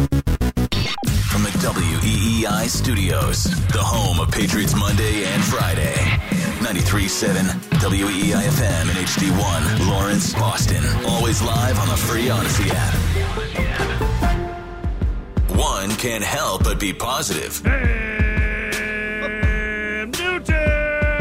From the WEEI studios, the home of Patriots Monday and Friday. 93.7 WEEI FM and HD1, Lawrence, Boston. Always live on the free Odyssey app. One can't help but be positive.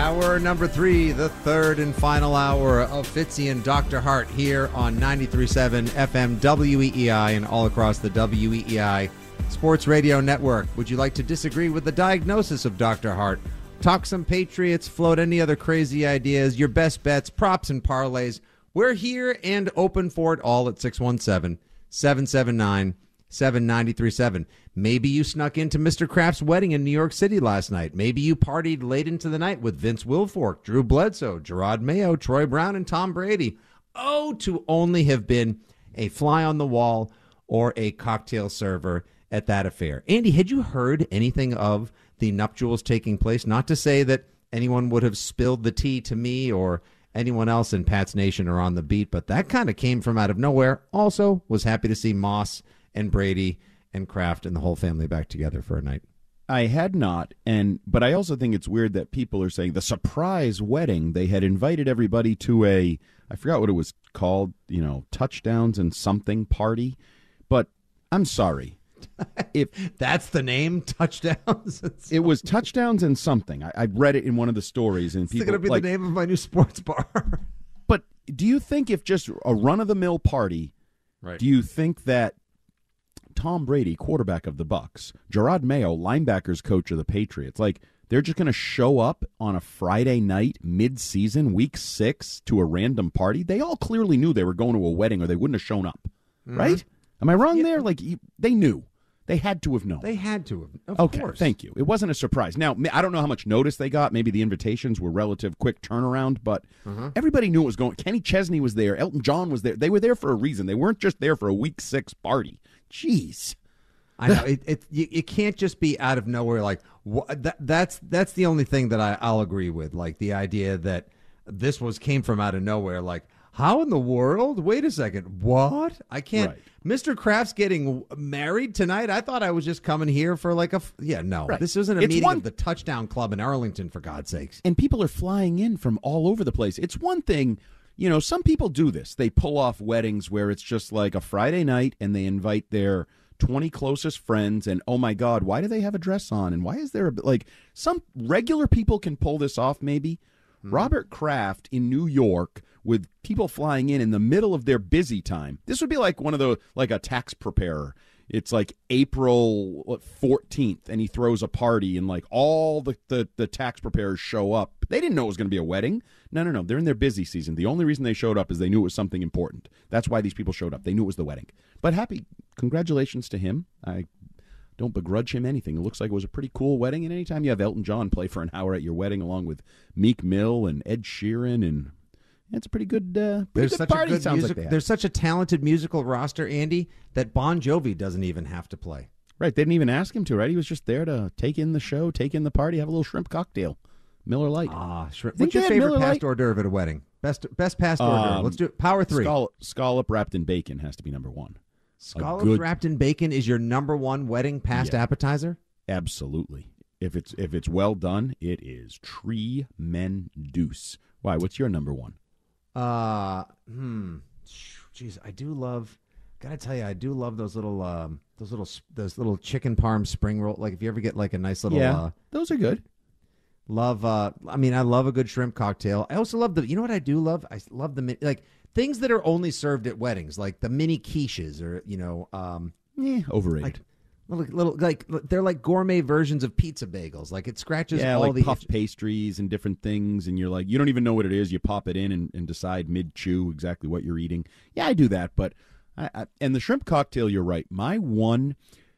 Hour number three, the third and final hour of Fitzy and Dr. Hart here on 93.7 FM WEEI and all across the WEEI Sports Radio Network. Would you like to disagree with the diagnosis of Dr. Hart? Talk some Patriots, float any other crazy ideas, your best bets, props, and parlays. We're here and open for it all at 617 779 7937. Maybe you snuck into Mr. Kraft's wedding in New York City last night. Maybe you partied late into the night with Vince Wilfork, Drew Bledsoe, Jerod Mayo, Troy Brown, and Tom Brady. Oh, to only have been a fly on the wall or a cocktail server at that affair. Andy, had you heard anything of the nuptials taking place? Not to say that anyone would have spilled the tea to me or anyone else in Pat's Nation or on the beat, but that kind of came from out of nowhere. Also, was happy to see Moss and Brady and Kraft and the whole family back together for a night. I had not, and but I also think it's weird that people are saying the surprise wedding. They had invited everybody to a I forgot what it was called, you know, touchdowns and something party. But I'm sorry. If That's the name, touchdowns. it's it was touchdowns and something, I, I read it in one of the stories, and people going to be like, the name of my new sports bar. But do you think if just a run of the mill party, Right. do you think that Tom Brady, quarterback of the Bucks, Jerod Mayo, linebackers coach of the Patriots, like they're just going to show up on a Friday night, mid-season, week six, to a random party? They all clearly knew they were going to a wedding, or they wouldn't have shown up, Mm-hmm. right? Am I wrong there? Like they knew, they had to have known. they had to have. Of Okay, course. thank you. It wasn't a surprise. Now, I don't know how much notice they got. Maybe the invitations were relative quick turnaround, but Uh-huh. everybody knew it was going. Kenny Chesney was there. Elton John was there. They were there for a reason. They weren't just there for a week six party. Jeez. I know it. it you, it can't just be out of nowhere. Like wha- that, that's that's the only thing that I, I'll agree with. Like the idea that this was came from out of nowhere. Like how in the world? Wait a second. What? I can't. Right. Mr. Kraft's getting married tonight. I thought I was just coming here for like a f- yeah. No, Right. this isn't a It's meeting one- of the Touchdown Club in Arlington. For God's sakes. And people are flying in from all over the place. It's one thing, you know, some people do this. They pull off weddings where it's just like a Friday night and they invite their 20 closest friends and oh my god, why do they have a dress on and why is there a like some regular people can pull this off maybe. Hmm. Robert Kraft in New York with people flying in in the middle of their busy time. This would be like one of the like a tax preparer. It's like April 14th, and he throws a party, and like all the, the, the tax preparers show up. They didn't know it was going to be a wedding. No, no, no. They're in their busy season. The only reason they showed up is they knew it was something important. That's why these people showed up. They knew it was the wedding. But happy, congratulations to him. I don't begrudge him anything. It looks like it was a pretty cool wedding. And anytime you have Elton John play for an hour at your wedding, along with Meek Mill and Ed Sheeran, and It's a pretty good, uh, pretty There's good such party. a good sounds music. like they have. there's such a talented musical roster, Andy, that Bon Jovi doesn't even have to play. Right. They didn't even ask him to, right? He was just there to take in the show, take in the party, have a little shrimp cocktail. Miller Lite. Ah, shrimp. What's your favorite Miller past Lite? hors d'oeuvre at a wedding? Best best past hors d'oeuvre. Um, Let's do it. Power three. Scallop, scallop wrapped in bacon has to be number one. Scallops good- wrapped in bacon is your number one wedding past Yeah. appetizer. Absolutely. If it's if it's well done, it is tremendous. Why? What's your number one? Uh, hmm. Jeez, I do love. Gotta tell you, I do love those little, um, those little, those little chicken parm spring roll. Like if you ever get like a nice little, yeah, uh, those are good. love. Uh, I mean, I love a good shrimp cocktail. I also love the. You know what I do love? I love the like things that are only served at weddings, like the mini quiches, or you know, um, Eh, overrated. Like little, little like they're like gourmet versions of pizza bagels. Like it scratches yeah, all like the puff pastries and different things, and you're like, you don't even know what it is. You pop it in and, and decide mid chew exactly what you're eating. Yeah, I do that, but I, I, and the shrimp cocktail, you're right. My one,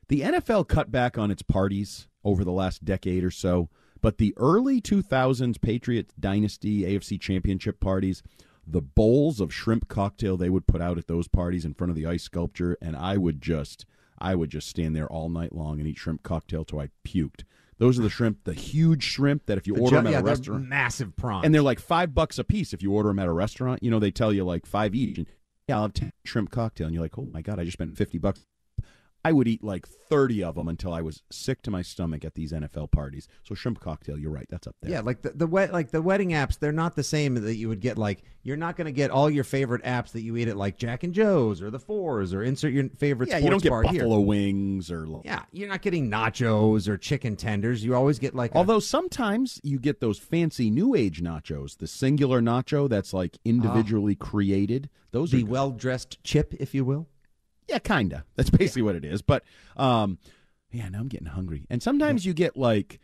the NFL cut back on its parties over the last decade or so, but the early 2000s Patriots dynasty AFC Championship parties. The bowls of shrimp cocktail they would put out at those parties in front of the ice sculpture, and I would just, I would just stand there all night long and eat shrimp cocktail till I puked. Those are the shrimp, the huge shrimp that if you the order ju- them at yeah, a restaurant, massive prawns, and they're like five bucks a piece if you order them at a restaurant. You know, they tell you like five each. And, yeah, I'll have 10 shrimp cocktail, and you're like, oh my god, I just spent fifty bucks. I would eat like thirty of them until I was sick to my stomach at these NFL parties. So shrimp cocktail, you're right, that's up there. Yeah, like the the wet like the wedding apps, they're not the same that you would get. Like you're not going to get all your favorite apps that you eat at like Jack and Joe's or the Fours or insert your favorite. yeah, sports you don't get bar buffalo Here. wings or. Yeah, you're not getting nachos or chicken tenders. You always get like a- Although sometimes you get those fancy new age nachos, the singular nacho that's like individually created. Those the are well dressed chip, if you will. Yeah, kinda. That's basically what it is. But um, yeah, now I'm getting hungry. And sometimes you get like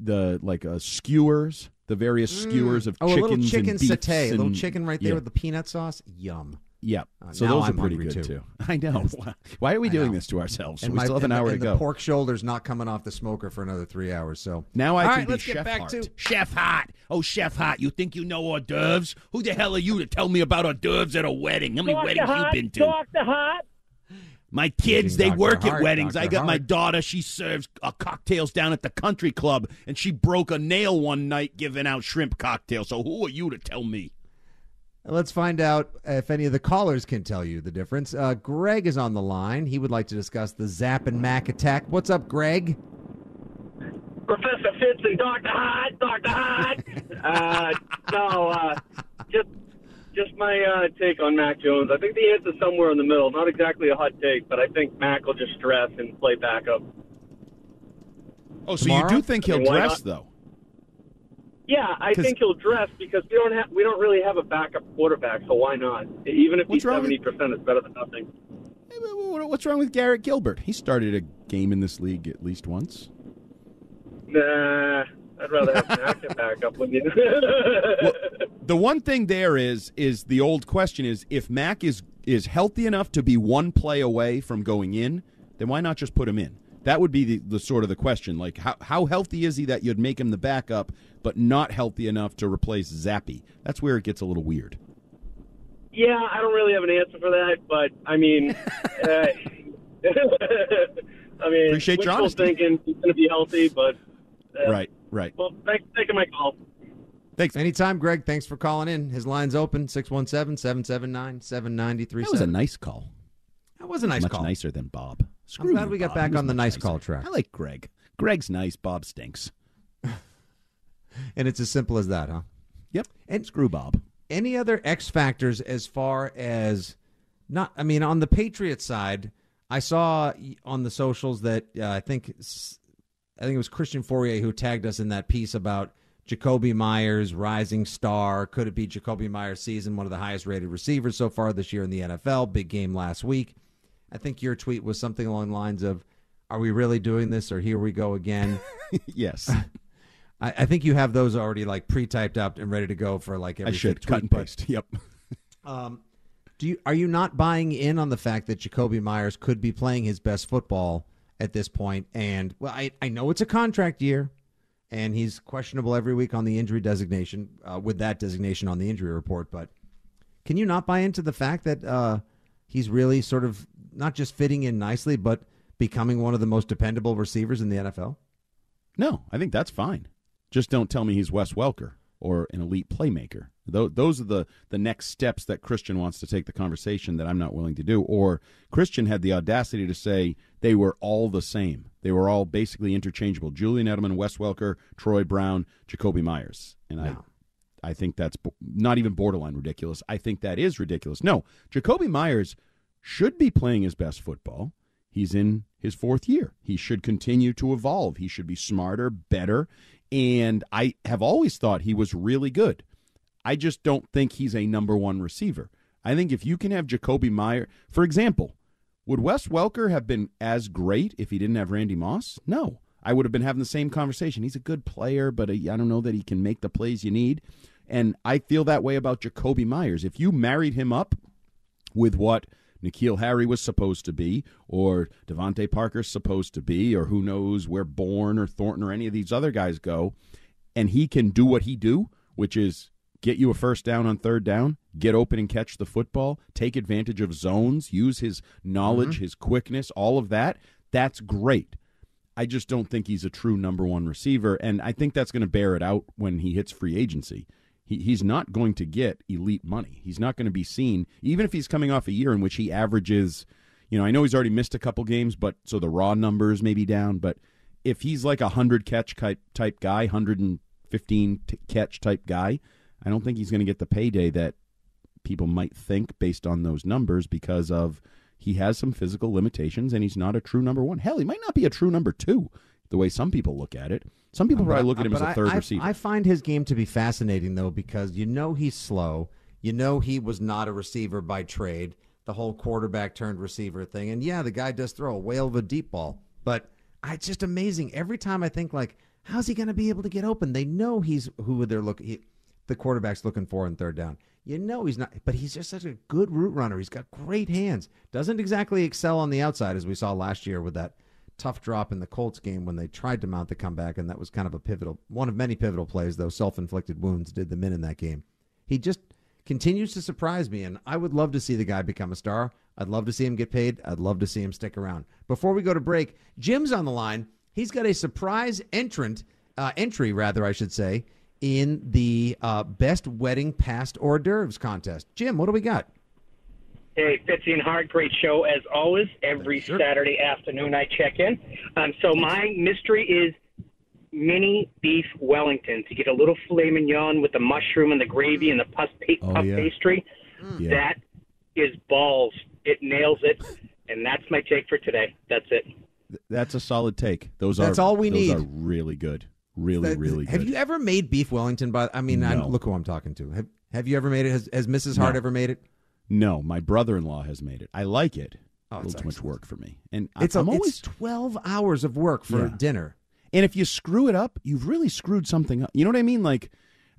the like uh, skewers, the various skewers of Oh, a little chicken and beefs satay, a little chicken right there yeah. with the peanut sauce. Yum. Yep. Uh, so those I'm are pretty good too. I know. Why are we doing this to ourselves? And we my- still have an and the- hour to and go. The pork shoulder's not coming off the smoker for another three hours. So Now I All can right, be let's Chef get back Hart. to Chef Hot. Oh, Chef Hot. You think you know hors d'oeuvres? Who the hell are you to tell me about hors d'oeuvres at a wedding? How many weddings have you been to? Dr. Hot. My kids, they Dr. work Hart, at weddings. I Dr. got my daughter. She serves uh, cocktails down at the country club, and she broke a nail one night giving out shrimp cocktails. So who are you to tell me? Let's find out if any of the callers can tell you the difference. Uh, Greg is on the line. He would like to discuss the Zap and Mac attack. What's up, Greg? Professor Fitz and Dr. Hot. Dr. Hot. uh, no, uh, just just my uh, take on Mac Jones. I think the answer's somewhere in the middle. Not exactly a hot take, but I think Mac will just dress and play backup. Oh, so Tomorrow? you do think he'll I mean, dress not? though? Yeah, I think he'll dress because we don't have we don't really have a backup quarterback, so why not? Even if What's he's seventy percent, it's better than nothing. Hey, wh- wh- What's wrong with Garrett Gilbert? He started a game in this league at least once. Nah, I'd rather have Mac at backup. Wouldn't you? Well, the one thing there is is the old question is if Mac is is healthy enough to be one play away from going in, then why not just put him in? That would be the, the sort of the question. Like how how healthy is he that you'd make him the backup, but not healthy enough to replace Zappe? That's where it gets a little weird. Yeah, I don't really have an answer for that, but I mean, uh, I mean, Appreciate your honesty. thinking he's going to be healthy, but uh, Right, right. Well, thanks for taking my call. Thanks. Anytime, Greg. Thanks for calling in. His line's open 617 779 7937. That was a nice call. That was a nice call. Much call. nicer than Bob. Screw I'm glad you, we got Bob. back on the nice nicer. call track. I like Greg. Greg's nice. Bob stinks. And it's as simple as that, huh? Yep. And- screw Bob. Any other X factors as far as not? I mean, on the Patriot side, I saw on the socials that uh, I think s- I think it was Christian Fauria who tagged us in that piece about Jakobi Meyers, rising star. Could it be Jakobi Meyers' season? One of the highest rated receivers so far this year in the NFL. Big game last week. I think your tweet was something along the lines of, "Are we really doing this, or here we go again?" yes. I, I think you have those already like pre-typed up and ready to go for like every I should fifth cut tweet, and but- paste. Yep. um, do you are you not buying in on the fact that Jakobi Meyers could be playing his best football at this point? And well, I I know it's a contract year, and he's questionable every week on the injury designation uh, with that designation on the injury report. But Can you not buy into the fact that uh, he's really sort of not just fitting in nicely, but becoming one of the most dependable receivers in the NFL? No, I think that's fine. Just don't tell me he's Wes Welker or an elite playmaker. Those are the, the next steps that Christian wants to take the conversation that I'm not willing to do. Or Christian had the audacity to say they were all the same. They were all basically interchangeable. Julian Edelman, Wes Welker, Troy Brown, Jakobi Meyers. And no. I, I think that's not even borderline ridiculous. I think that is ridiculous. No, Jakobi Meyers should be playing his best football. He's in his fourth year. He should continue to evolve. He should be smarter, better. And I have always thought he was really good. I just don't think he's a number one receiver. I think if you can have Jakobi Meyer, for example, would Wes Welker have been as great if he didn't have Randy Moss? No. I would have been having the same conversation. He's a good player, but I don't know that he can make the plays you need. And I feel that way about Jakobi Meyers. If you married him up with what N'Keal Harry was supposed to be, or DeVante Parker's supposed to be, or who knows where Bourne or Thornton or any of these other guys go, and he can do what he do, which is get you a first down on third down, get open and catch the football, take advantage of zones, use his knowledge, mm-hmm. his quickness, all of that, that's great. I just don't think he's a true number one receiver, and I think that's going to bear it out when he hits free agency. He, he's not going to get elite money. He's not going to be seen, even if he's coming off a year in which he averages, you know, I know he's already missed a couple games, but so the raw numbers may be down. But if he's like a 100 catch type, type guy, 115 t- catch type guy, I don't think he's going to get the payday that people might think based on those numbers because of he has some physical limitations and he's not a true number one. Hell, he might not be a true number two the way some people look at it. Some people probably look at him as a third I, receiver. I find his game to be fascinating though because you know he's slow. You know he was not a receiver by trade. The whole quarterback turned receiver thing, and yeah, the guy does throw a whale of a deep ball. But it's just amazing every time I think like, how's he going to be able to get open? They know he's who they're looking. the quarterback's looking for in third down. You know he's not, but he's just such a good route runner. He's got great hands. Doesn't exactly excel on the outside as we saw last year with that tough drop in the Colts game when they tried to mount the comeback, and that was kind of a pivotal, one of many pivotal plays, though self inflicted wounds did them in in that game. He just continues to surprise me, and I would love to see the guy become a star. I'd love to see him get paid. I'd love to see him stick around. Before we go to break, Jim's on the line. He's got a surprise entrant, uh, entry, rather, I should say, in the uh, best wedding past hors d'oeuvres contest. Jim, what do we got? Hey, Fitzy and Hart, great show as always. Every sure. Saturday afternoon I check in. Um, so my mystery is mini beef Wellington to get a little filet mignon with the mushroom and the gravy and the puff, pa- oh, yeah. pastry. Mm. Yeah. That is balls. It nails it, and that's my take for today. That's it. That's a solid take. Those that's are all we those need. Are really good. Really, that, really good. Have you ever made beef Wellington? By I mean, no. look who I'm talking to. Have Have you ever made it? Has, has Mrs. Hart no. ever made it? No, my brother-in-law has made it. I like it. Oh, a little too much work for me, and it's, I'm a, always it's twelve hours of work for yeah. dinner. And if you screw it up, you've really screwed something up. You know what I mean? Like,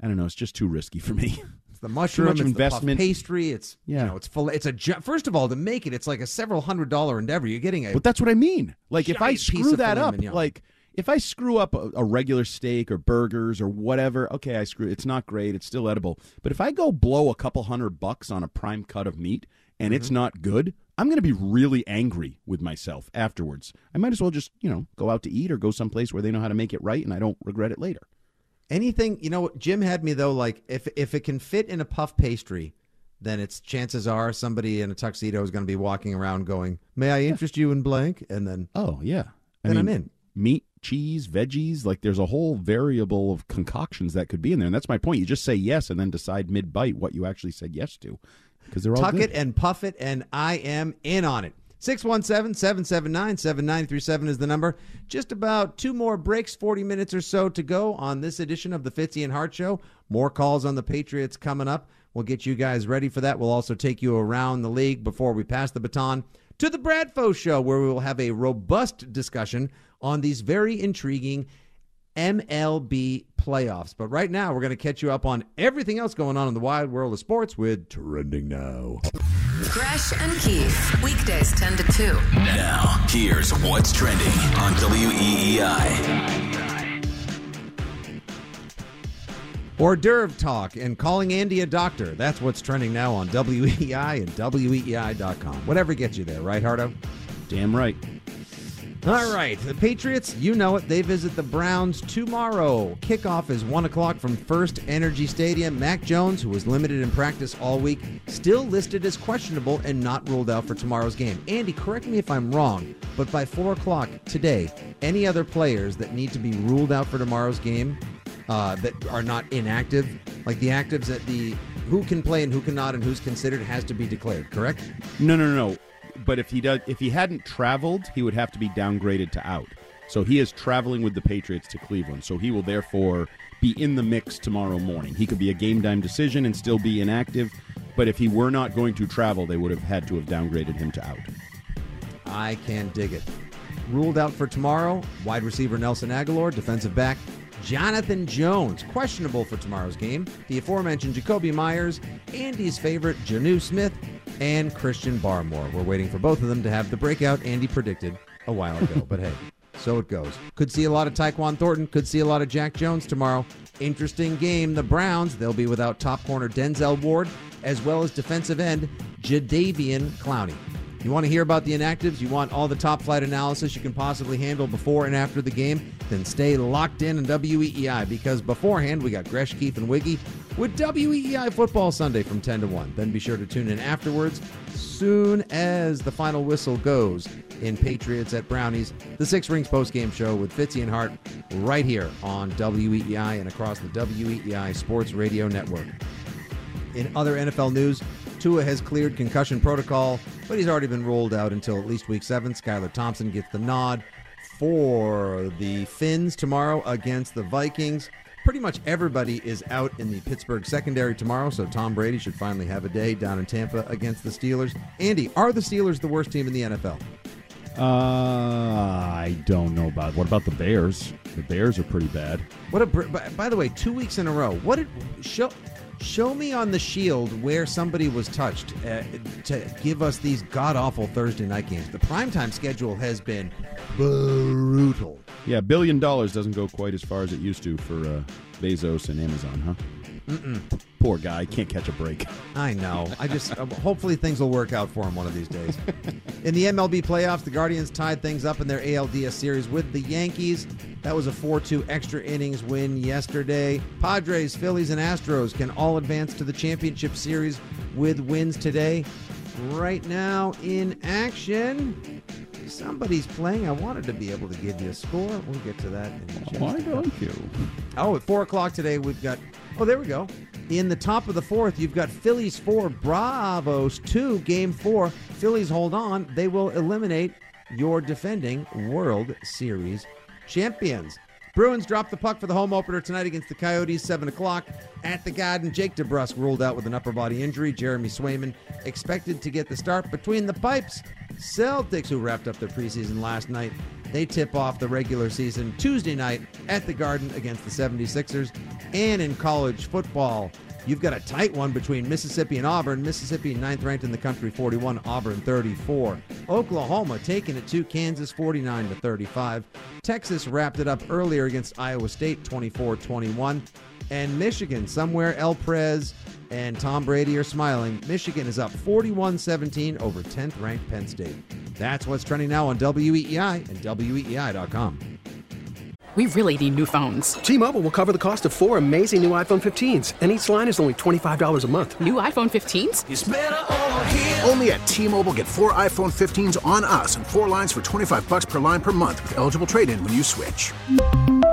I don't know. It's just too risky for me. It's the mushroom, it's investment, the pastry. It's yeah. You know, it's full. It's a first of all to make it. It's like a several hundred dollar endeavor. You're getting a. But that's what I mean. Like if I screw that up, like if I screw up a, a, regular steak or burgers or whatever, okay, I screw. It's not great. It's still edible. But if I go blow a couple hundred bucks on a prime cut of meat and mm-hmm. it's not good, I'm going to be really angry with myself afterwards. I might as well just, you know, go out to eat or go someplace where they know how to make it right and I don't regret it later. Anything, you know, Jim had me though like if if it can fit in a puff pastry, then it's chances are somebody in a tuxedo is going to be walking around going, "May I interest you in blank?" and then Oh, yeah. I then mean, I'm in. Meat, cheese, veggies, like there's a whole variable of concoctions that could be in there. And that's my point. You just say yes and then decide mid bite what you actually said yes to because they're all tuck good. it and puff it, and I am in on it. 617 779 7937 is the number. Just about two more breaks, 40 minutes or so to go on this edition of the Fitzy and Hart Show. More calls on the Patriots coming up. We'll get you guys ready for that. We'll also take you around the league before we pass the baton to the Bradfo Show, where we will have a robust discussion on these very intriguing MLB playoffs. But right now, we're going to catch you up on everything else going on in the wide world of sports with Trending Now. Gresh and Keith, weekdays 10 to 2. Now, here's what's trending on WEEI. Hors d'oeuvre talk and calling Andy a doctor. That's what's trending now on WEEI and WEEI.com. Whatever gets you there, right, Hardo? Damn right. All right, the Patriots, you know it. They visit the Browns tomorrow. Kickoff is 1 o'clock from First Energy Stadium. Mac Jones, who was limited in practice all week, still listed as questionable and not ruled out for tomorrow's game. Andy, correct me if I'm wrong, but by 4 o'clock today, any other players that need to be ruled out for tomorrow's game uh, that are not inactive, like the actives at the who can play and who cannot and who's considered has to be declared, correct? No, no, no, no. But if he does, if he hadn't traveled, he would have to be downgraded to out. So he is traveling with the Patriots to Cleveland. So he will therefore be in the mix tomorrow morning. He could be a game time decision and still be inactive. But if he were not going to travel, they would have had to have downgraded him to out. I can dig it. Ruled out for tomorrow, wide receiver Nelson Agholor, defensive back Jonathan Jones, questionable for tomorrow's game. The aforementioned Jakobi Meyers, Andy's favorite Jonnu Smith, and Christian Barmore. We're waiting for both of them to have the breakout Andy predicted a while ago. but hey, so it goes. Could see a lot of Tyquan Thornton, could see a lot of Jack Jones tomorrow. Interesting game. The Browns, they'll be without top corner Denzel Ward, as well as defensive end Jadeveon Clowney. You want to hear about the inactives? You want all the top flight analysis you can possibly handle before and after the game? Then stay locked in on WEEI because beforehand we got Gresh, Keith, and Wiggy with WEEI Football Sunday from 10 to 1. Then be sure to tune in afterwards soon as the final whistle goes in Patriots at Brownies, the Six Rings postgame show with Fitzy and Hart right here on WEEI and across the WEEI Sports Radio Network. In other NFL news, Tua has cleared concussion protocol, but he's already been rolled out until at least week seven. Skylar Thompson gets the nod for the Fins tomorrow against the Vikings. Pretty much everybody is out in the Pittsburgh secondary tomorrow, so Tom Brady should finally have a day down in Tampa against the Steelers. Andy, are the Steelers the worst team in the NFL? Uh, I don't know about. What about the Bears? The Bears are pretty bad. What a by, by the way, two weeks in a row. What did show? Show me on the shield where somebody was touched uh, to give us these god awful Thursday night games. The primetime schedule has been brutal. Yeah, billion dollars doesn't go quite as far as it used to for uh, Bezos and Amazon, huh? Mm-mm. Poor guy can't catch a break. I know. I just uh, hopefully things will work out for him one of these days. in the MLB playoffs, the Guardians tied things up in their ALDS series with the Yankees. That was a 4-2 extra innings win yesterday. Padres, Phillies, and Astros can all advance to the championship series with wins today. Right now in action, somebody's playing. I wanted to be able to give you a score. We'll get to that in just Why don't you? Oh, at four o'clock today, we've got. Oh, there we go. In the top of the fourth, you've got Phillies four, Bravos two, game four. Phillies hold on. They will eliminate your defending World Series champions. Bruins drop the puck for the home opener tonight against the Coyotes, 7 o'clock at the Garden. Jake DeBrusk ruled out with an upper body injury. Jeremy Swayman expected to get the start between the pipes. Celtics, who wrapped up their preseason last night, they tip off the regular season Tuesday night at the Garden against the 76ers. And in college football, You've got a tight one between Mississippi and Auburn. Mississippi ninth ranked in the country, 41. Auburn 34. Oklahoma taking it to Kansas, 49 to 35. Texas wrapped it up earlier against Iowa State, 24-21. And Michigan, somewhere El Prez and Tom Brady are smiling. Michigan is up 41-17 over 10th ranked Penn State. That's what's trending now on WEEI and WEEI.com. We really need new phones. T-Mobile will cover the cost of four amazing new iPhone 15s, and each line is only $25 a month. New iPhone 15s? Only at T-Mobile get four iPhone 15s on us and four lines for 25 bucks per line per month with eligible trade-in when you switch.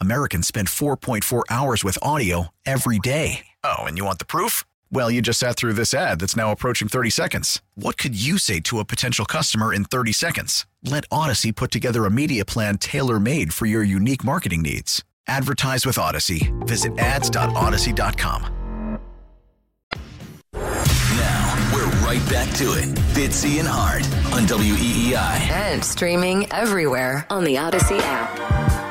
Americans spend 4.4 hours with audio every day. Oh, and you want the proof? Well, you just sat through this ad that's now approaching 30 seconds. What could you say to a potential customer in 30 seconds? Let Odyssey put together a media plan tailor made for your unique marketing needs. Advertise with Odyssey. Visit ads.odyssey.com. Now, we're right back to it. Fitzy and Hart on WEEI. And streaming everywhere on the Odyssey app.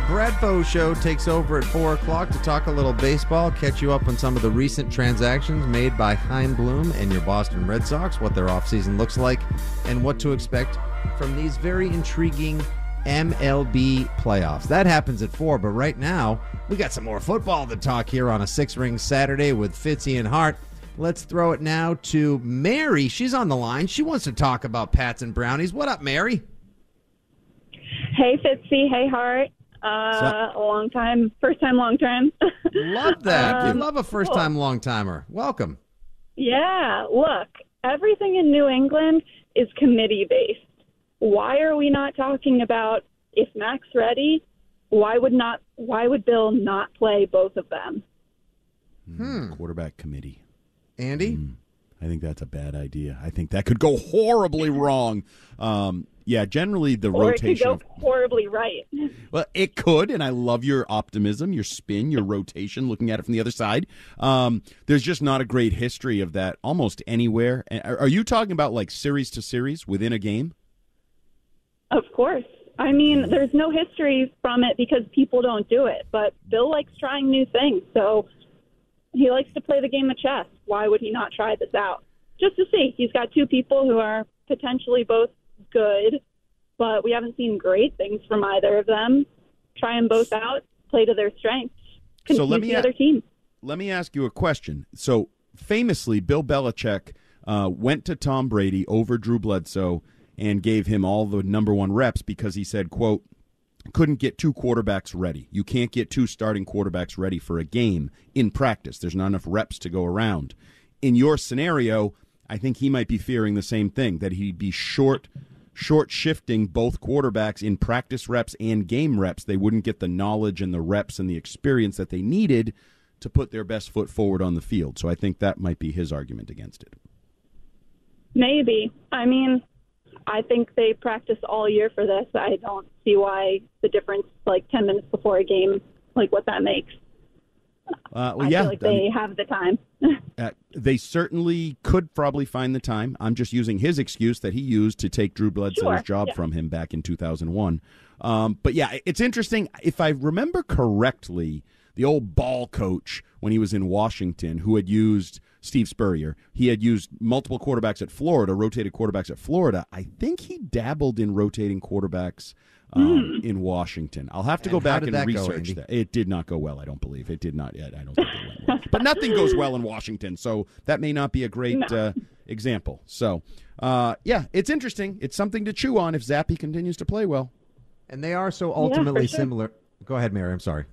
Till Bradfo Show takes over at 4 o'clock to talk a little baseball, catch you up on some of the recent transactions made by Chaim Bloom and your Boston Red Sox, what their offseason looks like, and what to expect from these very intriguing MLB playoffs. That happens at 4, but right now, we got some more football to talk here on a six ring Saturday with Fitzy and Hart. Let's throw it now to Mary. She's on the line. She wants to talk about Pats and Brownies. What up, Mary? Hey, Fitzy. Hey, Hart. Uh, a long time, first time, long time. Love that. Um, we love a first time long timer. Welcome. yeah, look, everything in New England is committee based. Why are we not talking about if Mac's ready? Why would not? Why would Bill not play both of them? Hmm. Quarterback committee. Andy? I think that's a bad idea. I think that could go horribly wrong. Um, yeah, generally the Or it could rotation go of horribly right. Well, it could, and I love your optimism, your spin, your rotation, looking at it from the other side. Um, there's just not a great history of that almost anywhere. Are are you talking about like series to series within a game? Of course. I mean, there's no history from it because people don't do it. But Bill likes trying new things, so he likes to play the game of chess. Why would he not try this out? Just to see. He's got two people who are potentially both good, but we haven't seen great things from either of them. Try them both out, play to their strengths. So let me the other team. Let me ask you a question. So famously, Bill Belichick uh, went to Tom Brady over Drew Bledsoe and gave him all the number one reps because he said, "quote." couldn't get two quarterbacks ready. You can't get two starting quarterbacks ready for a game in practice. There's not enough reps to go around. In your scenario, I think he might be fearing the same thing that he'd be short short shifting both quarterbacks in practice reps and game reps. They wouldn't get the knowledge and the reps and the experience that they needed to put their best foot forward on the field. So I think that might be his argument against it. Maybe. I mean, I think they practice all year for this. I don't see why the difference, like 10 minutes before a game, like what that makes. Uh, well, I yeah, feel like I they mean- have the time. Uh, they certainly could probably find the time. I'm just using his excuse that he used to take Drew Bledsoe's Sure, job yeah. from him back in 2001. Um, but yeah, it's interesting. If I remember correctly, the old ball coach when he was in Washington, who had used Steve Spurrier, he had used multiple quarterbacks at Florida, rotated quarterbacks at Florida. I think he dabbled in rotating quarterbacks. Um, In Washington, I'll have to go And how back and that research Andy? that. It did not go well. I don't believe it did not. yet. I don't think it went well. But nothing goes well in Washington, so that may not be a great No. uh, example. So, uh, yeah, it's interesting. It's something to chew on if Zappe continues to play well. And they are so ultimately sure. similar. Go ahead, Mary. I'm sorry.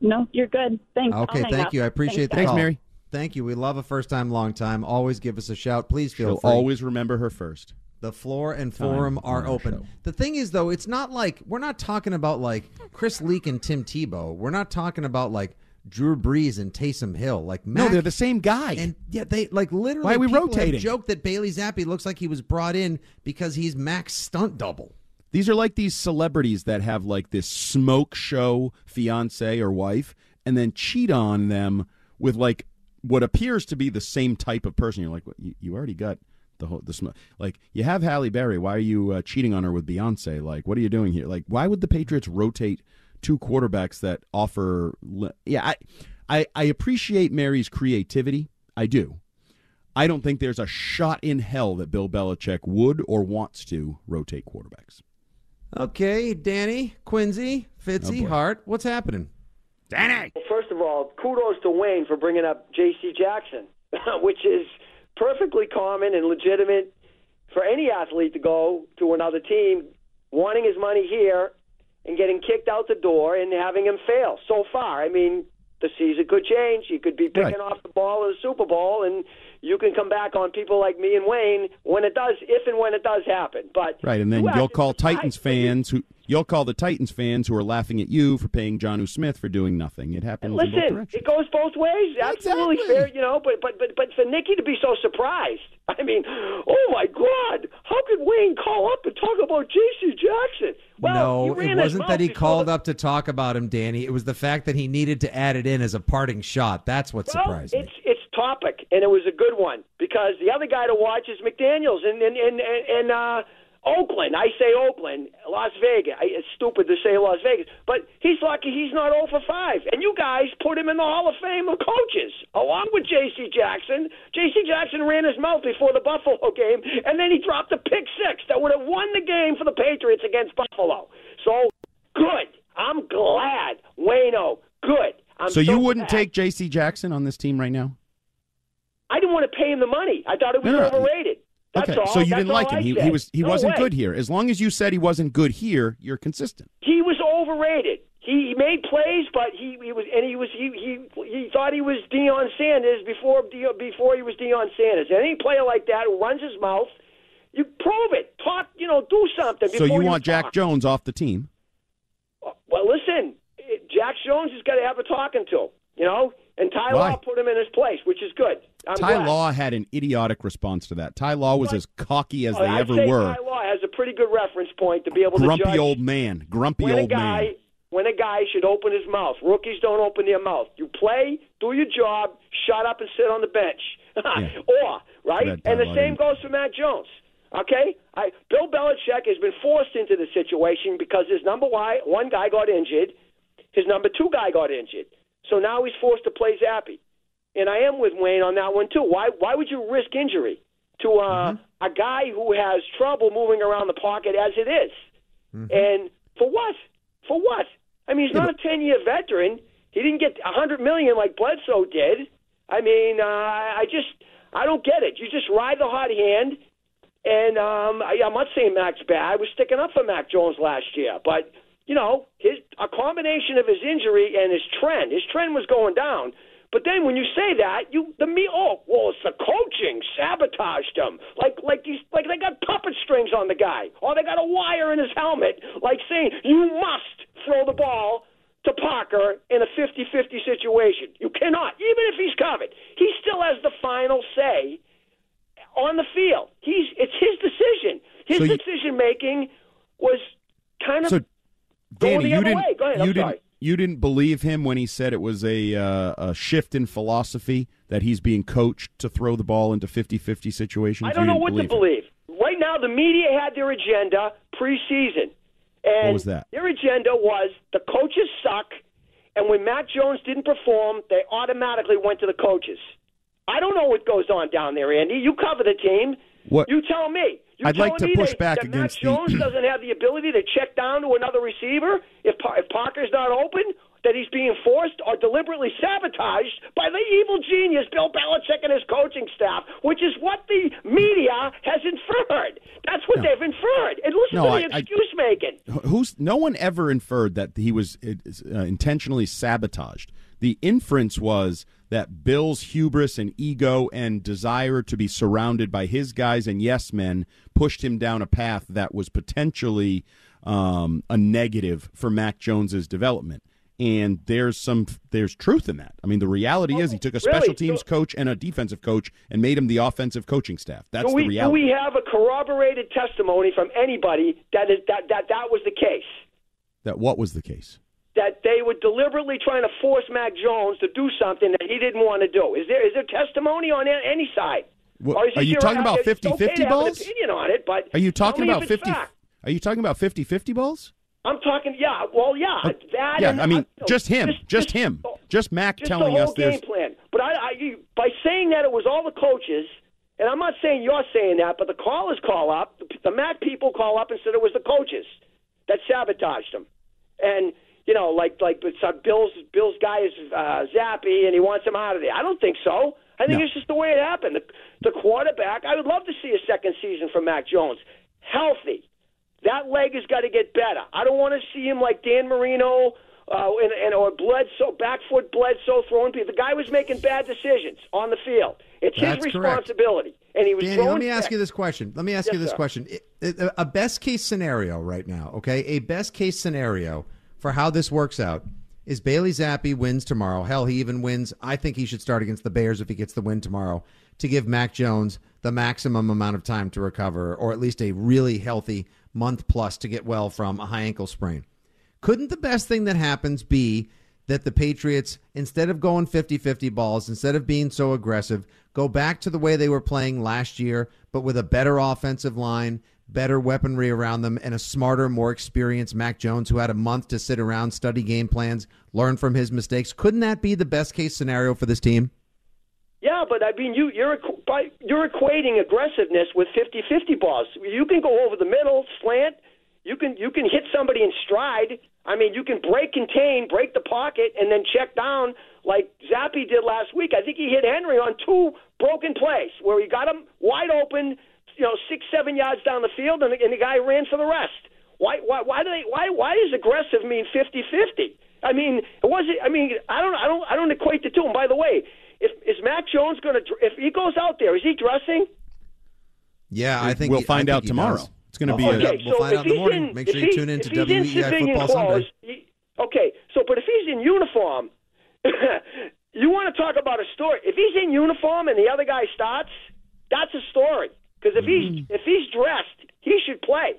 No, you're good. Thanks. Okay, hang thank up. you. I appreciate Thanks, the guys. call. Thank you. We love a first time, long time. Always give us a shout. Please feel She'll free. always remember her first. The floor and forum are open. show. The thing is, though, it's not like we're not talking about like Chris Leak and Tim Tebow. We're not talking about like Drew Brees and Taysom Hill. Like No, they're the same guy. And yeah, they like literally. Why are we rotating? joked that Bailey Zappe looks like he was brought in because he's Mac's stunt double. These are like these celebrities that have like this smoke show fiance or wife and then cheat on them with like what appears to be the same type of person. You're like, what, you, you already got the whole the smoke. Like you have Halle Berry. Why are you uh, cheating on her with Beyonce? Like, what are you doing here? Like, why would the Patriots rotate two quarterbacks that offer? Li- yeah, I, I I appreciate Mary's creativity. I do. I don't think there's a shot in hell that Bill Belichick would or wants to rotate quarterbacks. Okay, Danny, Quincy, Fitzy, Hart, what's happening? Danny. Well, first of all, kudos to Wayne for bringing up J.C. Jackson, which is perfectly common and legitimate. for any athlete to go to another team, wanting his money here and getting kicked out the door and having him fail so far. I mean, the season could change. You could be picking off the ball in the Super Bowl, and you can come back on people like me and Wayne when it does, if and when it does happen. But Right, and then you'll call? Titans fans who you'll call the Titans fans who are laughing at you for paying Jonnu Smith for doing nothing. It happens in both Listen, it goes both ways. Absolutely fair, you know. But but but but for Nikki to be so surprised, I mean, oh my God, how could Wayne call up and talk about J.C. Jackson? Well, no, it wasn't that he called up to talk about him, Danny. It was the fact that he needed to add it in as a parting shot. That's what Well, surprised me. it's it's topic, and it was a good one because the other guy to watch is McDaniel's in in in, in uh, Oakland. I say Oakland, Las Vegas. I, it's stupid to say Las Vegas, but he's lucky he's not 0 for 5. And you guys put him in the Hall of Fame of coaches, along with J.C. Jackson. J.C. Jackson ran his mouth before the Buffalo game, and then he dropped a pick six that would have won the game for the Patriots against Buffalo. So good. I'm glad, Wayno. Good. I'm so you wouldn't glad. take J.C. Jackson on this team right now? I didn't want to pay him the money. I thought it was no, no. overrated. That's okay, all. so you That's didn't like him. He, he was he No wasn't way. good here. As long as you said he wasn't good here, you're consistent. He was overrated. He, he made plays, but he, he was and he was he, he he thought he was Deion Sanders before before he was Deion Sanders. Any player like that who runs his mouth, you prove it. Talk, you know, do something. So before you want Jack talk. Jones off the team? Uh, well, listen, Jack Jones has got to have a talking to. You know, and Ty Why? Law put him in his place, which is good. I'm Ty glad. Law had an idiotic response to that. Ty Law was as cocky as Oh, they I'd ever say were. Ty Law has a pretty good reference point to be able to Grumpy old man. Grumpy when a old guy man. when a guy should open his mouth. Rookies don't open their mouth. You play, do your job, shut up and sit on the bench. or right, and the same goes for Matt Jones. Okay, I, Bill Belichick has been forced into the situation because his number one one guy got injured, his number two guy got injured, so now he's forced to play Zappe. And I am with Wayne on that one too. Why why would you risk injury to uh, Mm-hmm. a guy who has trouble moving around the pocket as it is? And for what? For what? I mean, he's not a ten-year veteran. He didn't get a hundred million like Bledsoe did. I mean, uh, I just I don't get it. You just ride the hot hand, and um, I, I'm not saying Mac's bad. I was sticking up for Mac Jones last year, but you know, his a combination of his injury and his trend. His trend was going down. But then when you say that, you the me oh well it's the coaching sabotaged him like like these like they got puppet strings on the guy or they got a wire in his helmet like saying you must throw the ball to Parker in a 50-50 situation. You cannot even if he's covered. He still has the final say on the field. He's it's his decision. His So decision making was kind of So, Danny, you didn't. Go ahead. you didn't you didn't believe him when he said it was a uh, a shift in philosophy that he's being coached to throw the ball into 50-50 situations. I don't You know what to believe him. Right now, the media had their agenda preseason. And What was that? Their agenda was the coaches suck, and when Mac Jones didn't perform, they automatically went to the coaches. I don't know what goes on down there, Andy. You cover the team. What- You tell me. You I'd like to push that, back that against the- Mac Jones doesn't have the ability to check down to another receiver if, Par- if Parker's not open? That he's being forced or deliberately sabotaged by the evil genius Bill Belichick and his coaching staff, which is what the media has inferred. That's what they've inferred. And listen No, to the I- excuse making. Who's no one ever inferred that he was uh, intentionally sabotaged. The inference was that Bill's hubris and ego and desire to be surrounded by his guys and yes men pushed him down a path that was potentially um, a negative for Mac Jones's development. And there's some there's truth in that. I mean, the reality is he took a special really? teams So- coach and a defensive coach and made him the offensive coaching staff. That's we, the reality. Do we have a corroborated testimony from anybody that is that that that was the case? that what was the case? That they were deliberately trying to force Mac Jones to do something that he didn't want to do. Is there is there testimony on any side? What- Or is are you talking about it's okay 50-50 to have an balls? opinion on it, but Are you talking about 50 fact. Are you talking about 50-50 balls? I'm talking. Yeah. Well, yeah. Uh, that. yeah, and, I mean, just him, just, him, just Mac just telling the whole us this. game plan. But I, I, by saying that it was all the coaches, and I'm not saying you're saying that, but the callers call up, the, the Mac people call up and said it was the coaches that sabotaged them, and you know, like like but so Bill's Bill's guy is uh, Zappe, and he wants him out of there. I don't think so. I think No. it's just the way it happened. The, the quarterback. I would love to see a second season from Mac Jones, healthy. That leg has got to get better. I don't want to see him like Dan Marino uh, and, and or Bledsoe, back foot Bledsoe throwing people. The guy was making bad decisions on the field. It's That's his correct. responsibility, and he was Danny, let me ask you this question. Let me ask Yes, you this sir. question. A best case scenario right now, okay? A best case scenario for how this works out is Bailey Zappe wins tomorrow. Hell, he even wins. I think he should start against the Bears if he gets the win tomorrow to give Mac Jones the maximum amount of time to recover, or at least a really healthy month plus to get well from a high ankle sprain. Couldn't the best thing that happens be that the Patriots, instead of going 50 50 balls, instead of being so aggressive, go back to the way they were playing last year, but with a better offensive line, better weaponry around them, and a smarter, more experienced Mac Jones who had a month to sit around, study game plans, learn from his mistakes? Couldn't that be the best case scenario for this team? Yeah, but I mean, you you're you're equating aggressiveness with 50-50 balls. You can go over the middle, slant. You can you can hit somebody in stride. I mean, you can break contain, break the pocket, and then check down like Zappe did last week. I think he hit Henry on two broken plays where he got him wide open, you know, six seven yards down the field, and the, and the guy ran for the rest. Why why why do they why why does aggressive mean 50-50? I mean, it was it I mean, I don't I don't I don't equate the two. And by the way, if is Mac Jones going to if he goes out there, is he dressing? Yeah, I think we'll he- find think out tomorrow. does. It's going to be okay, a, so we'll find if out in the he's morning. in- Make if sure you he- tune in to if he's in WEEI Football clothes, Sunday. he- okay, so but if he's in uniform, you want to talk about a story. If he's in uniform and the other guy starts, that's a story. Because if Mm-hmm. he's if he's dressed, he should play.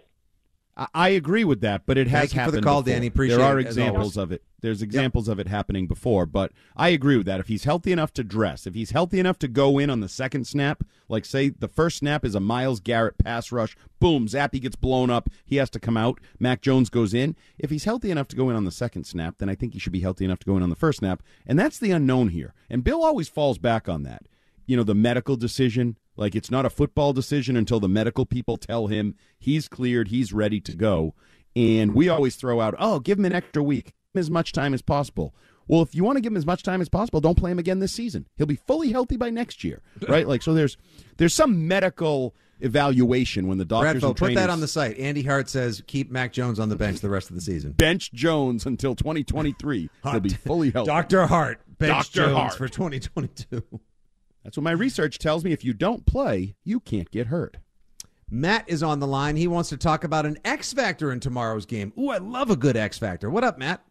I- I agree with that, but it has Thank you for the call, before. Danny. Appreciate there are it, examples of it. There's examples of it happening before, but I agree with that. If he's healthy enough to dress, if he's healthy enough to go in on the second snap, like say the first snap is a Myles Garrett pass rush, boom, Zappe gets blown up, he has to come out, Mac Jones goes in. If he's healthy enough to go in on the second snap, then I think he should be healthy enough to go in on the first snap, and that's the unknown here. And Bill always falls back on that. You know, the medical decision, like it's not a football decision until the medical people tell him he's cleared, he's ready to go. And we always throw out, oh, give him an extra week, give him as much time as possible. Well, if you want to give him as much time as possible, don't play him again this season. He'll be fully healthy by next year, right? like so, there's there's some medical evaluation when the doctors Bradfo, and put that on the site. Andy Hart says keep Mac Jones on the bench the rest of the season. bench Jones until 2023. He'll be fully healthy. Dr. Hart, bench Dr. Jones Hart. for 2022. That's what my research tells me. If you don't play, you can't get hurt. Matt is on the line. He wants to talk about an X Factor in tomorrow's game. Ooh, I love a good X Factor. What up, Matt?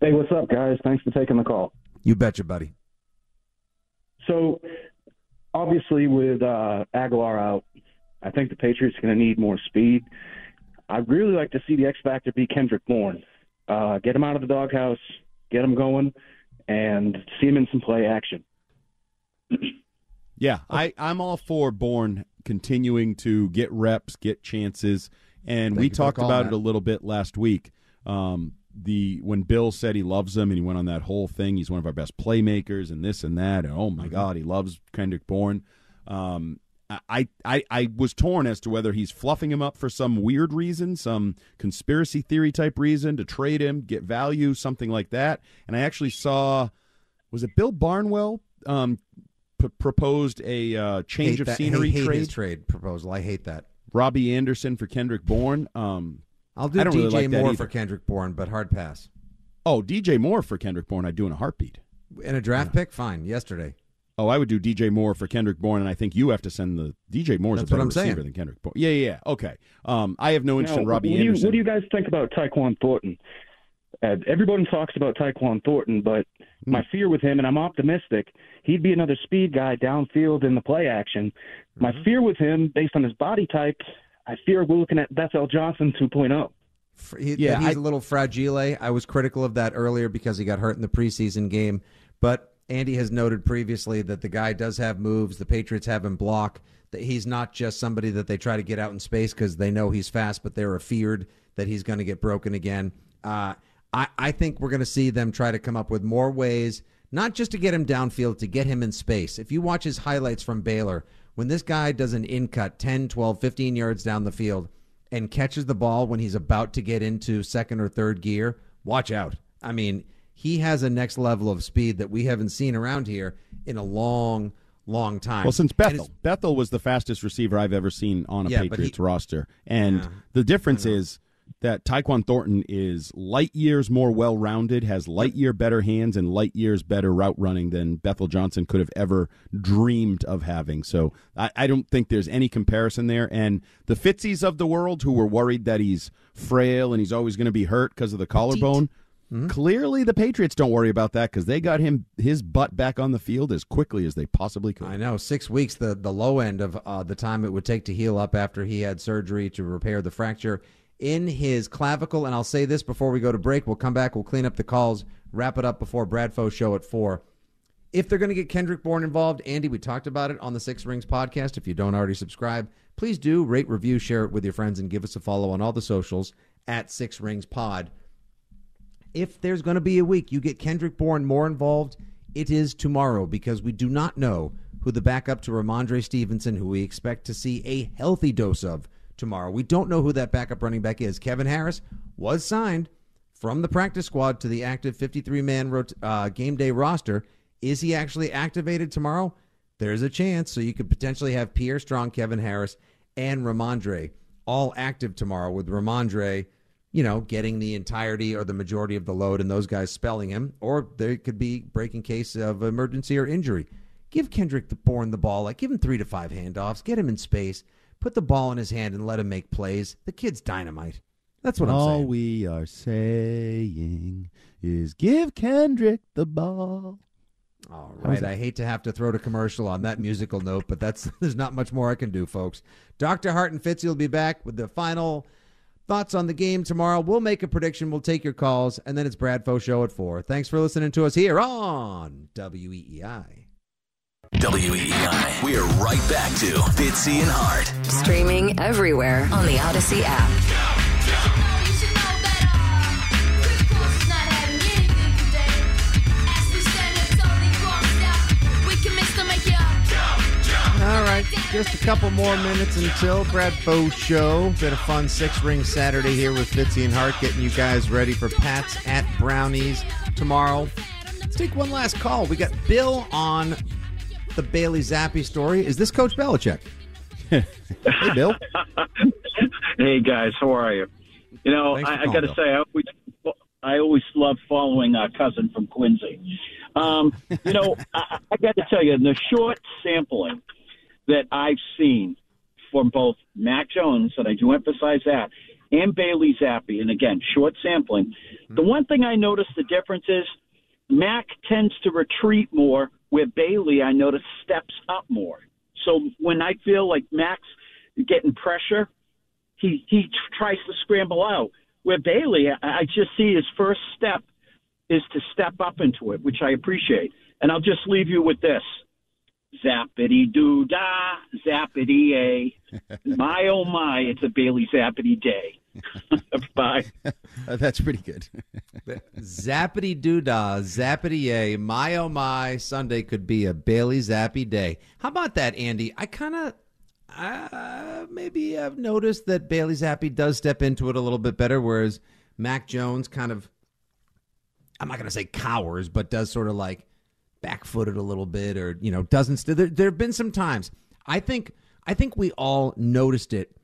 Hey, what's up, guys? Thanks for taking the call. You betcha, buddy. So, obviously, with uh, Agholor out, I think the Patriots are going to need more speed. I'd really like to see the X Factor be Kendrick Bourne. Uh, get him out of the doghouse, get him going, and see him in some play action. Yeah, I, I'm all for Bourne continuing to get reps, get chances, and Thank we you for the talked about Matt. it a little bit last week. Um, the when Bill said he loves him, and he went on that whole thing. He's one of our best playmakers, and this and that. And oh my Mm-hmm. God, he loves Kendrick Bourne. Um, I, I I was torn as to whether he's fluffing him up for some weird reason, some conspiracy theory type reason to trade him, get value, something like that. And I actually saw, was it Bill Barnwell um, p- proposed a uh, change Hate of that- scenery hate, hate trade? his trade proposal. I hate that. Robbie Anderson for Kendrick Bourne. Um, I'll do I don't DJ really like that Moore either. for Kendrick Bourne, but hard pass. Oh, DJ Moore for Kendrick Bourne. I'd do in a heartbeat. In a draft pick, fine. Yesterday. Oh, I would do DJ Moore for Kendrick Bourne, and I think you have to send the DJ Moore's That's a better what I'm saying. receiver than Kendrick Bourne. Yeah, yeah, yeah. Okay. Um, I have no interest Now, in Robbie what do, you, Anderson. what do you guys think about Tyquan Thornton? Uh, everybody talks about Tyquan Thornton, but Hmm. my fear with him, and I'm optimistic, he'd be another speed guy downfield in the play action. My Mm-hmm. fear with him, based on his body type, I fear we're looking at Bethel Johnson oh. 2.0. He, Yeah, that he's I- a little fragile. I was critical of that earlier because he got hurt in the preseason game. But Andy has noted previously that the guy does have moves. The Patriots have him block. That he's not just somebody that they try to get out in space because they know he's fast, but they're feared that he's going to get broken again. Uh, I, I think we're going to see them try to come up with more ways, not just to get him downfield, to get him in space. If you watch his highlights from Baylor, when this guy does an in cut 10, 12, 15 yards down the field, and catches the ball when he's about to get into second or third gear, watch out. I mean, he has a next level of speed that we haven't seen around here in a long, long time. Well, since Bethel, Bethel was the fastest receiver I've ever seen on a Yeah, Patriots he- roster, and Yeah, the difference is that Tyquan Thornton is light years more well-rounded, has light year better hands, and light years better route running than Bethel Johnson could have ever dreamed of having. So I, I don't think there's any comparison there. And the Fitzies of the world, who were worried that he's frail and he's always going to be hurt because of the collarbone. Mm-hmm. Clearly, the Patriots don't worry about that because they got him his butt back on the field as quickly as they possibly could. I know six weeks, the the low end of uh, the time it would take to heal up after he had surgery to repair the fracture in his clavicle. And I'll say this before we go to break. We'll come back. We'll clean up the calls, wrap it up before Bradfo show at four. If they're going to get Kendrick Bourne involved, Andy, we talked about it on the Six Rings podcast. If you don't already subscribe, please do rate, review, share it with your friends, and give us a follow on all the socials at Six Rings Pod if there's going to be a week you get Kendrick Bourne more involved, it is tomorrow because we do not know who the backup to Rhamondre Stevenson, who we expect to see a healthy dose of tomorrow. We don't know who that backup running back is. Kevin Harris was signed from the practice squad to the active 53 man rot- uh, game day roster. Is he actually activated tomorrow? There's a chance. So you could potentially have Pierre Strong, Kevin Harris, and Rhamondre all active tomorrow with Rhamondre you know, getting the entirety or the majority of the load and those guys spelling him, or there could be breaking case of emergency or injury. Give Kendrick the Bourne the ball, like give him three to five handoffs, get him in space, put the ball in his hand and let him make plays. The kid's dynamite. That's what I'm saying. All we are saying is give Kendrick the ball. All right, I hate to have to throw to commercial on that musical note, but that's there's not much more I can do, folks. Dr. Hart and Fitzy will be back with the final thoughts on the game tomorrow. We'll make a prediction, we'll take your calls, and then it's Bradfo Show at four. Thanks for listening to us here on E WEEI. WEEI. We are right back to Fitzy and Hart. Streaming everywhere on the Odyssey app. All right, just a couple more minutes until Bradfo Show. Been a fun six ring Saturday here with Fitzy and Hart, getting you guys ready for Pats at Brownies tomorrow. Let's take one last call. We got Bill on the Bailey Zappe story. Is this Coach Belichick? hey, Bill. Hey guys, how are you? You know, Thanks I, I got to say, I always, I always love following our cousin from Quincy. Um, you know, I, I got to tell you, in the short sampling that I've seen from both Mac Jones, and I do emphasize that, and Bailey Zappe, and again, short sampling. The one thing I noticed the difference is Mac tends to retreat more, where Bailey, I notice, steps up more. So when I feel like Mac's getting pressure, he he tries to scramble out. Where Bailey, I, I just see his first step is to step up into it, which I appreciate. And I'll just leave you with this: zappity doo da, zappity a. my oh my, it's a Bailey zappity day. Bye. That's pretty good. Zappity doo dah, zappity yay. My oh my, Sunday could be a Bailey Zappy day. How about that, Andy? I kind of, uh, maybe I've noticed that Bailey Zappe does step into it a little bit better, whereas Mac Jones kind of, I'm not going to say cowers, but does sort of like backfooted a little bit or, you know, doesn't. St- there, there have been some times. I think, I think we all noticed it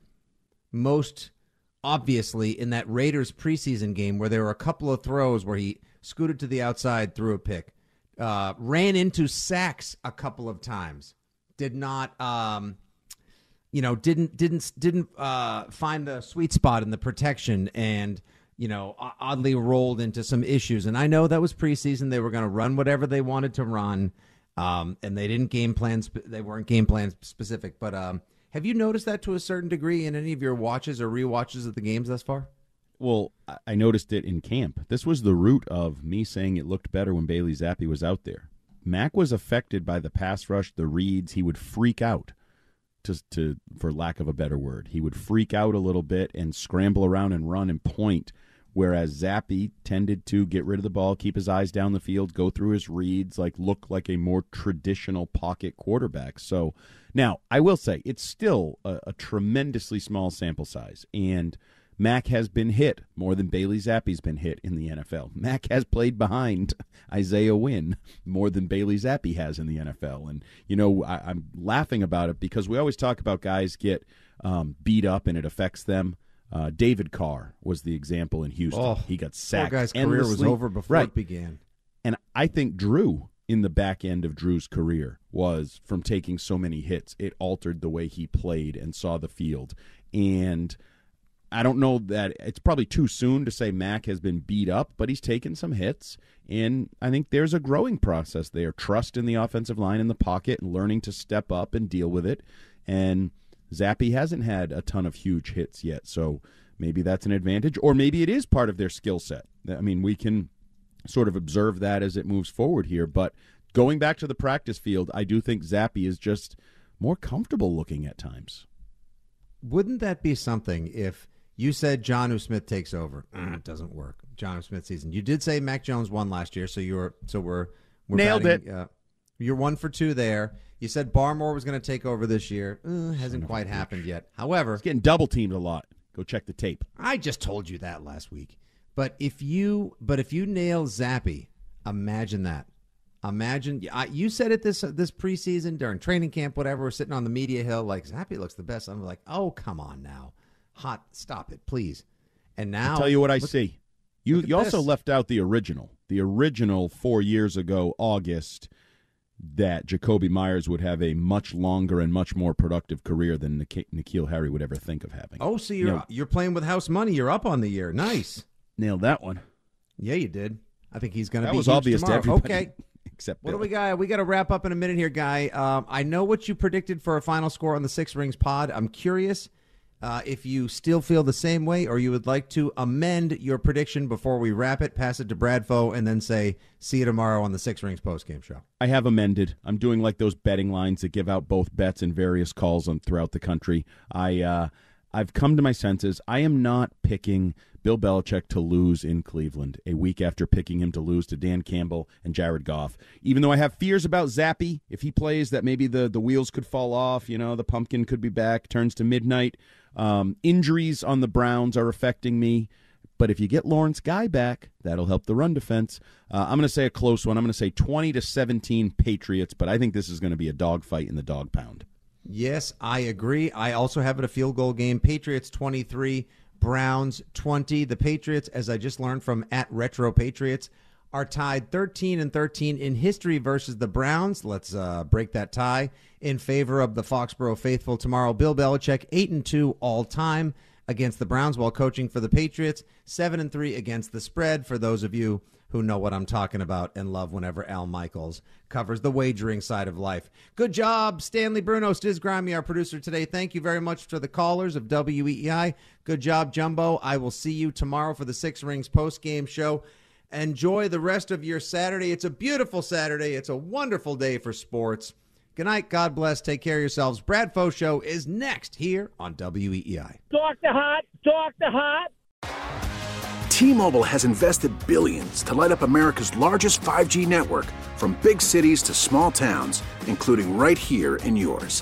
most obviously in that Raiders preseason game where there were a couple of throws where he scooted to the outside, threw a pick, uh, ran into sacks a couple of times, did not, um, you know, didn't didn't didn't uh, find the sweet spot in the protection and. You know, oddly rolled into some issues, and I know that was preseason. They were going to run whatever they wanted to run, um, and they didn't game plan. Sp- they weren't game plan specific. But um, have you noticed that to a certain degree in any of your watches or re-watches of the games thus far? Well, I- noticed it in camp. This was the root of me saying it looked better when Bailey Zappe was out there. Mac was affected by the pass rush, the reads. He would freak out, to, to for lack of a better word. He would freak out a little bit and scramble around and run and point. Whereas Zappe tended to get rid of the ball, keep his eyes down the field, go through his reads, like look like a more traditional pocket quarterback. So now I will say it's still a, a tremendously small sample size, and Mac has been hit more than Bailey Zappe's been hit in the NFL. Mac has played behind Isaiah Wynn more than Bailey Zappe has in the NFL. And, you know, I, am laughing about it because we always talk about guys get um, beat up and it affects them. Uh, David Carr was the example in Houston. Oh, he got sacked. Poor guy's endlessly. career was over before right. it began. And I think Drew, in the back end of Drew's career, was from taking so many hits, it altered the way he played and saw the field. And I don't know that it's probably too soon to say Mac has been beat up, but he's taken some hits. And I think there's a growing process there. Trust in the offensive line in the pocket and learning to step up and deal with it. And Zappe hasn't had a ton of huge hits yet. So maybe that's an advantage, or maybe it is part of their skill set. I mean, we can sort of observe that as it moves forward here. But going back to the practice field, I do think Zappe is just more comfortable looking at times. Wouldn't that be something if you said Jonnu Smith takes over? Mm, it doesn't work. Jonnu Smith season. You did say Mac Jones won last year, so you're so we're, we're nailed batting, it. Uh, you're one for two there. You said Barmore was going to take over this year. Uh, hasn't quite happened yet. However, He's getting double teamed a lot. Go check the tape. I just told you that last week. But if you but if you nail Zappe, imagine that. Imagine I, you said it this this preseason during training camp, whatever. We're sitting on the media hill, like Zappe looks the best. I'm like, oh come on now, hot, stop it, please. And now, I'll tell you what I look- see. You you also left out the original. The original four years ago, August, that Jakobi Meyers would have a much longer and much more productive career than Nik- N'Keal Harry would ever think of having. Oh, so You you're you're playing with house money. You're up on the year. Nice. nailed that one. Yeah, you did. I think he's going to That be was huge obvious to everybody. Okay. Except What do we got? We got to wrap up in a minute here, guy. Um, I know what you predicted for a final score on the Six Rings pod. I'm curious uh, if you still feel the same way, or you would like to amend your prediction before we wrap it, pass it to Brad Bradfo, and then say, "See you tomorrow on the Six Rings postgame show." I have amended. I'm doing like those betting lines that give out both bets and various calls on throughout the country. I uh, I've come to my senses. I am not picking Bill Belichick to lose in Cleveland a week after picking him to lose to Dan Campbell and Jared Goff. Even though I have fears about Zappe, if he plays, that maybe the the wheels could fall off. You know, the pumpkin could be back. Turns to midnight. Um, injuries on the Browns are affecting me. But if you get Lawrence Guy back, that'll help the run defense. Uh, I'm going to say a close one. I'm going to say 20 to 17 Patriots, but I think this is going to be a dogfight in the dog pound. Yes, I agree. I also have it a field goal game. Patriots 23, Browns 20. The Patriots, as I just learned from at Retro Patriots, are tied 13 and 13 in history versus the Browns. Let's uh, break that tie in favor of the Foxborough faithful tomorrow. Bill Belichick 8 and 2 all time against the Browns while coaching for the Patriots, 7 and 3 against the spread for those of you who know what I'm talking about and love whenever Al Michaels covers the wagering side of life. Good job, Stanley Bruno, Stiz Grimy, our producer today. Thank you very much to the callers of WEEI. Good job, Jumbo. I will see you tomorrow for the Six Rings post game show. Enjoy the rest of your Saturday. It's a beautiful Saturday. It's a wonderful day for sports. Good night. God bless. Take care of yourselves. Bradfo Show is next here on E Talk Dr. Hot, Dr. Hot. T-Mobile has invested billions to light up America's largest 5G network from big cities to small towns, including right here in yours.